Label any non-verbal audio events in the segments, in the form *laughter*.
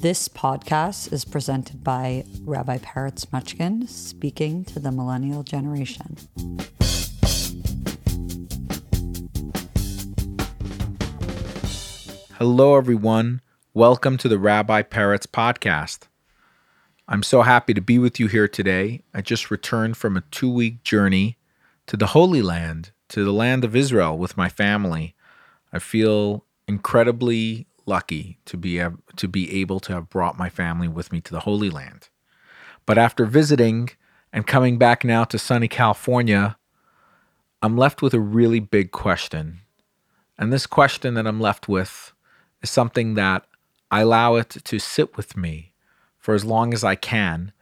This podcast is presented by Rabbi Peretz Mochkin speaking to the millennial generation. Hello, everyone. Welcome to the Rabbi Peretz podcast. I'm so happy to be with you here today. I just returned from a two week journey to the Holy Land, to the land of Israel with my family. I feel incredibly lucky to be to be able to have brought my family with me to the Holy Land. But after visiting and coming back now to sunny California, I'm left with a really big question. And this question that I'm left with is something that I allow it to sit with me for as long as I can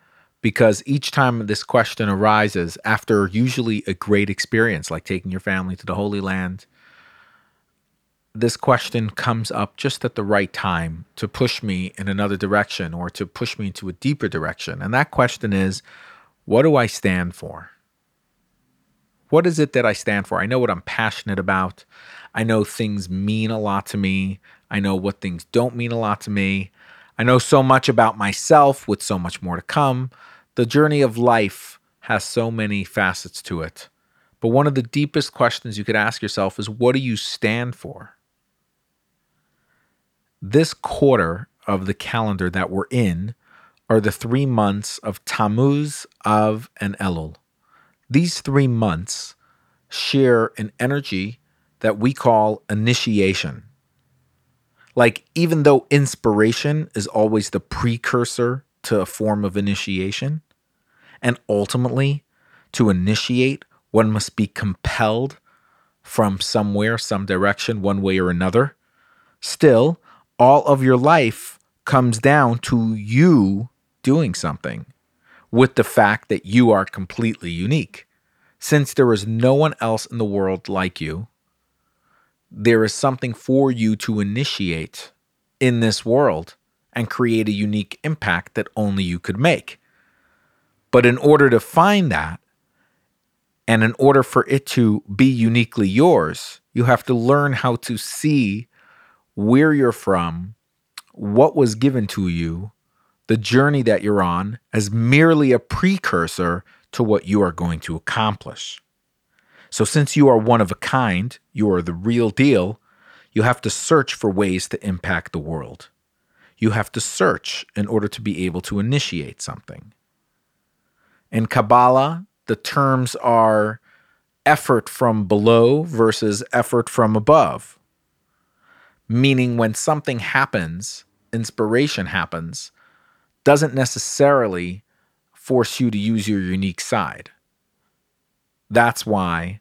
because each time this question arises after usually a great experience like taking your family to the Holy Land, this question comes up just at the right time to push me in another direction or to push me into a deeper direction. And that question is what do I stand for? What is it that I stand for? I know what I'm passionate about. I know things mean a lot to me. I know what things don't mean a lot to me. I know so much about myself with so much more to come. The journey of life has so many facets to it. But one of the deepest questions you could ask yourself is what do you stand for? This quarter of the calendar that we're in are the three months of Tammuz, Av, and Elul. These three months share an energy that we call initiation. Like, even though inspiration is always the precursor to a form of initiation, and ultimately, to initiate, one must be compelled from somewhere, some direction, one way or another. Still, all of your life comes down to you doing something with the fact that you are completely unique. Since there is no one else in the world like you, there is something for you to initiate in this world and create a unique impact that only you could make. But in order to find that, and in order for it to be uniquely yours, you have to learn how to see where you're from, what was given to you, the journey that you're on as merely a precursor to what you are going to accomplish. So, since you are one of a kind, you are the real deal, you have to search for ways to impact the world. You have to search in order to be able to initiate something. In Kabbalah, the terms are effort from below versus effort from above meaning when something happens, inspiration happens, doesn't necessarily force you to use your unique side. That's why,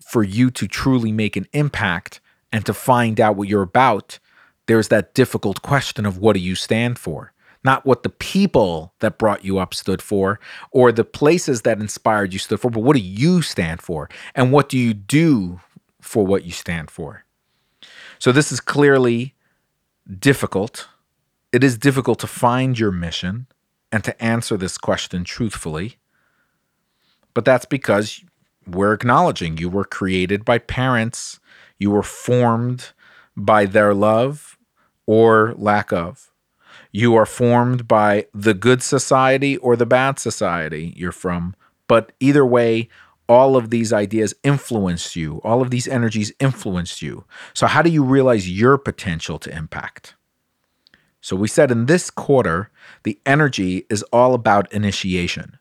for you to truly make an impact and to find out what you're about, there's that difficult question of what do you stand for? Not what the people that brought you up stood for or the places that inspired you stood for, but what do you stand for? And what do you do for what you stand for? So this is clearly difficult. It is difficult to find your mission and to answer this question truthfully. But that's because we're acknowledging you were created by parents, you were formed by their love or lack of. You are formed by the good society or the bad society you're from. But either way, all of these ideas influenced you, all of these energies influenced you. So, how do you realize your potential to impact? So, we said in this quarter, the energy is all about initiation.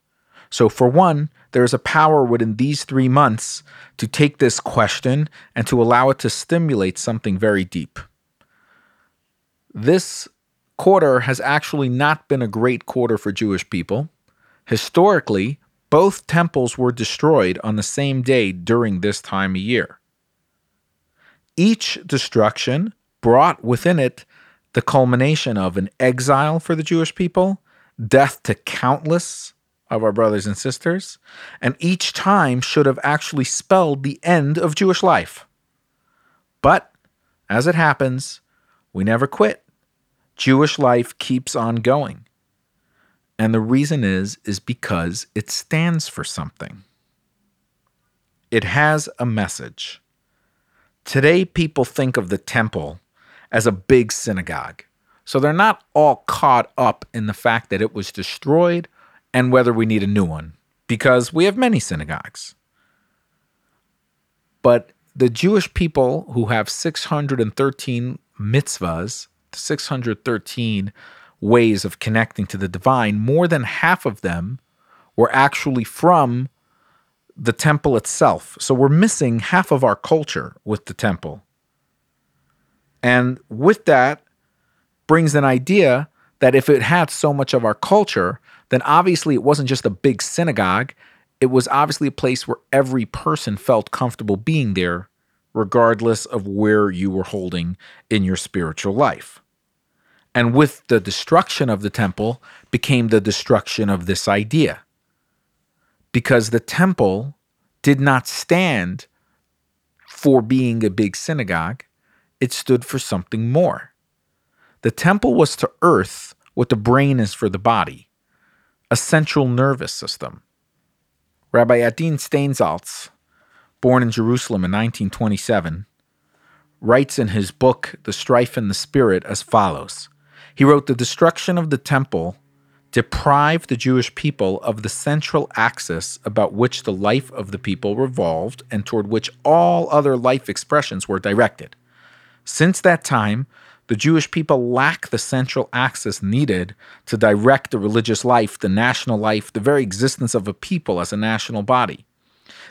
So, for one, there is a power within these three months to take this question and to allow it to stimulate something very deep. This quarter has actually not been a great quarter for Jewish people. Historically, both temples were destroyed on the same day during this time of year. Each destruction brought within it the culmination of an exile for the Jewish people, death to countless of our brothers and sisters, and each time should have actually spelled the end of Jewish life. But as it happens, we never quit. Jewish life keeps on going. And the reason is is because it stands for something. It has a message. Today people think of the temple as a big synagogue. So they're not all caught up in the fact that it was destroyed and whether we need a new one, because we have many synagogues. But the Jewish people who have 613 mitzvahs, 613 ways of connecting to the divine, more than half of them were actually from the temple itself. So we're missing half of our culture with the temple. And with that brings an idea that if it had so much of our culture, then obviously it wasn't just a big synagogue. It was obviously a place where every person felt comfortable being there, regardless of where you were holding in your spiritual life. And with the destruction of the temple became the destruction of this idea. Because the temple did not stand for being a big synagogue, it stood for something more. The temple was to earth what the brain is for the body, a central nervous system. Rabbi Adin Steinsaltz, born in Jerusalem in 1927, writes in his book, The Strife in the Spirit, as follows he wrote, The destruction of the temple deprived the Jewish people of the central axis about which the life of the people revolved and toward which all other life expressions were directed. Since that time, the Jewish people lack the central axis needed to direct the religious life, the national life, the very existence of a people as a national body.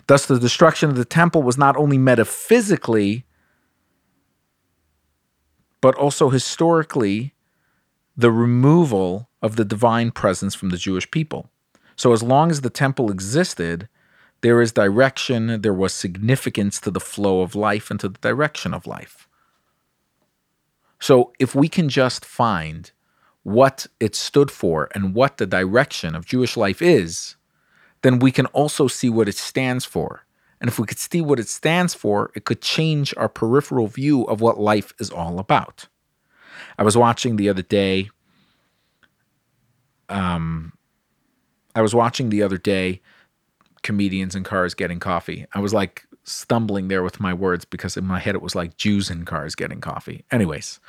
Thus, the destruction of the temple was not only metaphysically, but also historically the removal of the divine presence from the Jewish people. So, as long as the temple existed, there is direction, there was significance to the flow of life and to the direction of life. So, if we can just find what it stood for and what the direction of Jewish life is, then we can also see what it stands for. And if we could see what it stands for, it could change our peripheral view of what life is all about. I was watching the other day. Um, I was watching the other day comedians in cars getting coffee. I was like stumbling there with my words because in my head it was like Jews in cars getting coffee. Anyways,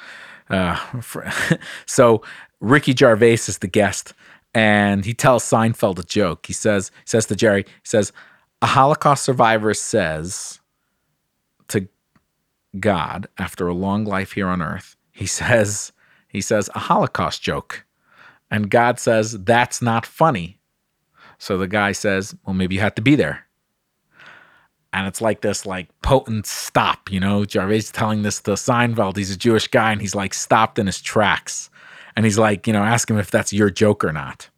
uh, for, *laughs* so Ricky Gervais is the guest, and he tells Seinfeld a joke. He says, he says to Jerry, he says, a Holocaust survivor says to God after a long life here on earth, he says he says a holocaust joke. And god says that's not funny. So the guy says well maybe you had to be there. And it's like this like potent stop you know? Gervais telling this to seinfeld. He's a jewish guy and he's like stopped in his tracks. And he's like you know ask him if that's your joke or not.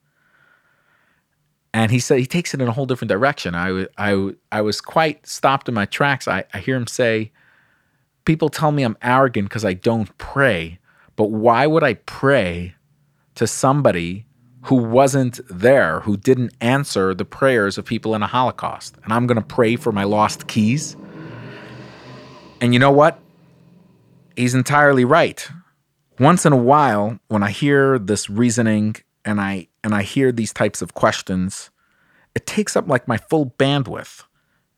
And he said he takes it in a whole different direction. I, I, I was quite stopped in my tracks. I, I hear him say people tell me I'm arrogant because I don't pray. But why would I pray to somebody who wasn't there, who didn't answer the prayers of people in a Holocaust? And I'm going to pray for my lost keys? And you know what? He's entirely right. Once in a while, when I hear this reasoning and I and I hear these types of questions, it takes up like my full bandwidth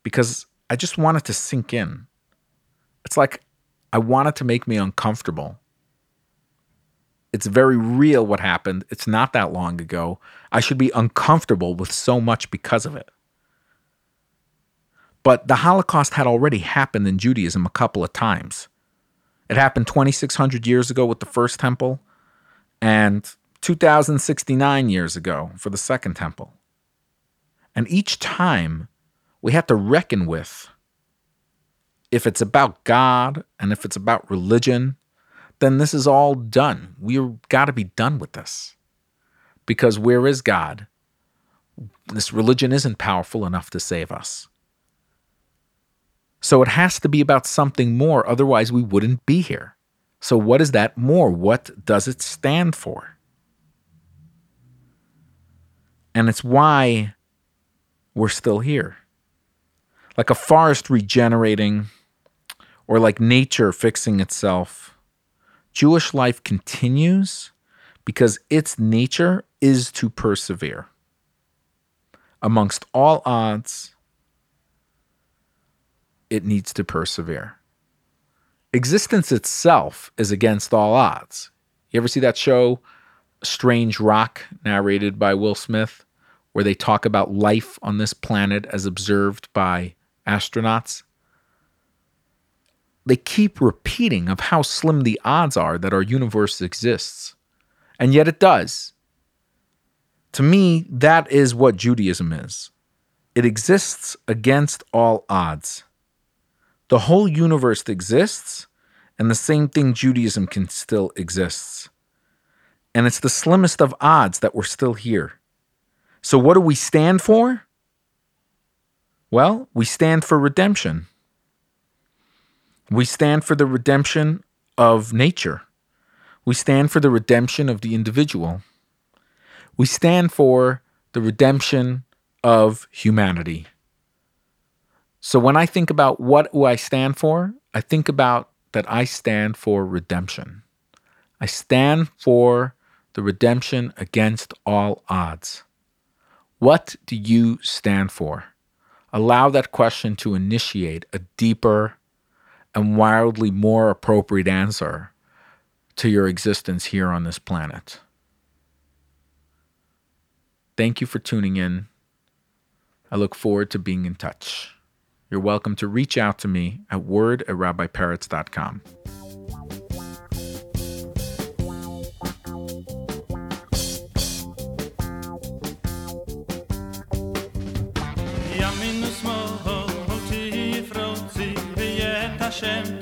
because I just want it to sink in. It's like I want it to make me uncomfortable. It's very real what happened. It's not that long ago. I should be uncomfortable with so much because of it. But the Holocaust had already happened in Judaism a couple of times. It happened 2,600 years ago with the first temple and 2,069 years ago for the second temple. And each time we have to reckon with if it's about God and if it's about religion, then this is all done. We've got to be done with this. Because where is God? This religion isn't powerful enough to save us. So it has to be about something more, otherwise, we wouldn't be here. So, what is that more? What does it stand for? And it's why we're still here. Like a forest regenerating, or like nature fixing itself. Jewish life continues because its nature is to persevere. Amongst all odds, it needs to persevere. existence itself is against all odds. You ever see that show, Strange Rock, narrated by Will Smith, where they talk about life on this planet as observed by astronauts? They keep repeating of how slim the odds are that our universe exists. And yet it does. To me, that is what Judaism is. It exists against all odds. The whole universe exists, and the same thing Judaism can still exists. And it's the slimmest of odds that we're still here. So, what do we stand for? Well, we stand for redemption. We stand for the redemption of nature. We stand for the redemption of the individual. We stand for the redemption of humanity. So when I think about what do I stand for, I think about that I stand for redemption. I stand for the redemption against all odds. What do you stand for? Allow that question to initiate a deeper and wildly more appropriate answer to your existence here on this planet. Thank you for tuning in. I look forward to being in touch you're welcome to reach out to me at word at rabbiperetz.com. Hashem